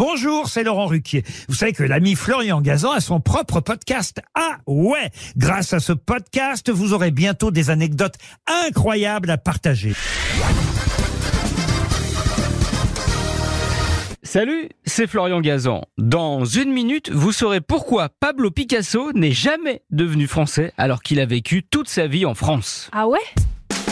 Bonjour, c'est Laurent Ruquier. Vous savez que l'ami Florian Gazan a son propre podcast. Ah ouais Grâce à ce podcast, vous aurez bientôt des anecdotes incroyables à partager. Salut, c'est Florian Gazan. Dans une minute, vous saurez pourquoi Pablo Picasso n'est jamais devenu français alors qu'il a vécu toute sa vie en France. Ah ouais?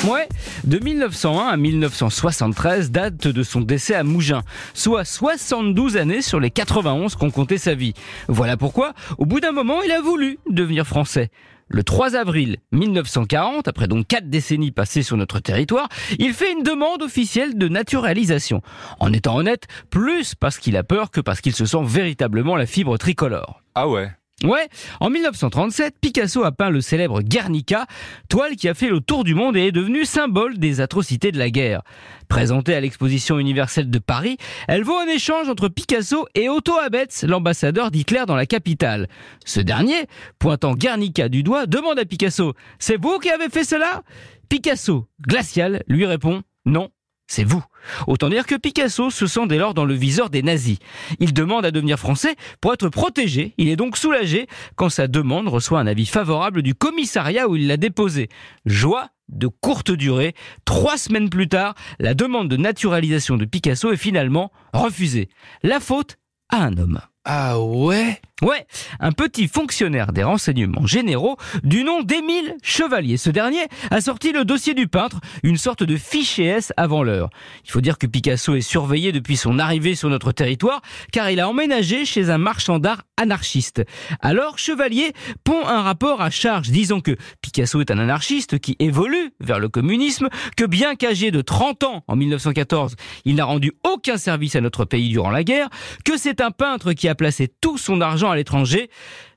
Ouais, de 1901 à 1973 date de son décès à Mougins, soit 72 années sur les 91 qu'ont compté sa vie. Voilà pourquoi, au bout d'un moment, il a voulu devenir français. Le 3 avril 1940, après donc quatre décennies passées sur notre territoire, il fait une demande officielle de naturalisation. En étant honnête, plus parce qu'il a peur que parce qu'il se sent véritablement la fibre tricolore. Ah ouais Ouais, en 1937, Picasso a peint le célèbre Guernica, toile qui a fait le tour du monde et est devenue symbole des atrocités de la guerre. Présentée à l'exposition universelle de Paris, elle vaut un échange entre Picasso et Otto Abetz, l'ambassadeur d'Hitler dans la capitale. Ce dernier, pointant Guernica du doigt, demande à Picasso C'est vous qui avez fait cela? Picasso, glacial, lui répond Non, c'est vous. Autant dire que Picasso se sent dès lors dans le viseur des nazis. Il demande à devenir français pour être protégé. Il est donc soulagé quand sa demande reçoit un avis favorable du commissariat où il l'a déposé. Joie de courte durée. Trois semaines plus tard, la demande de naturalisation de Picasso est finalement refusée. La faute à un homme. Ah ouais? Ouais, un petit fonctionnaire des renseignements généraux du nom d'Émile Chevalier. Ce dernier a sorti le dossier du peintre, une sorte de fichier S avant l'heure. Il faut dire que Picasso est surveillé depuis son arrivée sur notre territoire, car il a emménagé chez un marchand d'art anarchiste. Alors Chevalier pond un rapport à charge disant que Picasso est un anarchiste qui évolue vers le communisme, que bien qu'âgé de 30 ans en 1914, il n'a rendu aucun service à notre pays durant la guerre, que c'est un peintre qui a placé tout son argent à l'étranger.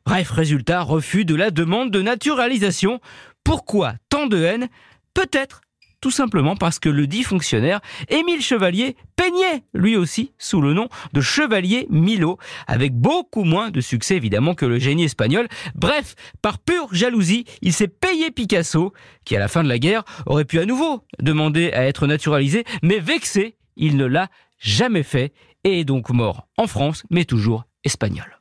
Bref, résultat, refus de la demande de naturalisation. Pourquoi tant de haine? Peut-être tout simplement parce que le dit fonctionnaire, Émile Chevalier, peignait lui aussi sous le nom de Chevalier Milo, avec beaucoup moins de succès évidemment que le génie espagnol. Bref, par pure jalousie, il s'est payé Picasso, qui à la fin de la guerre aurait pu à nouveau demander à être naturalisé, mais vexé, il ne l'a jamais fait et est donc mort en France, mais toujours espagnol.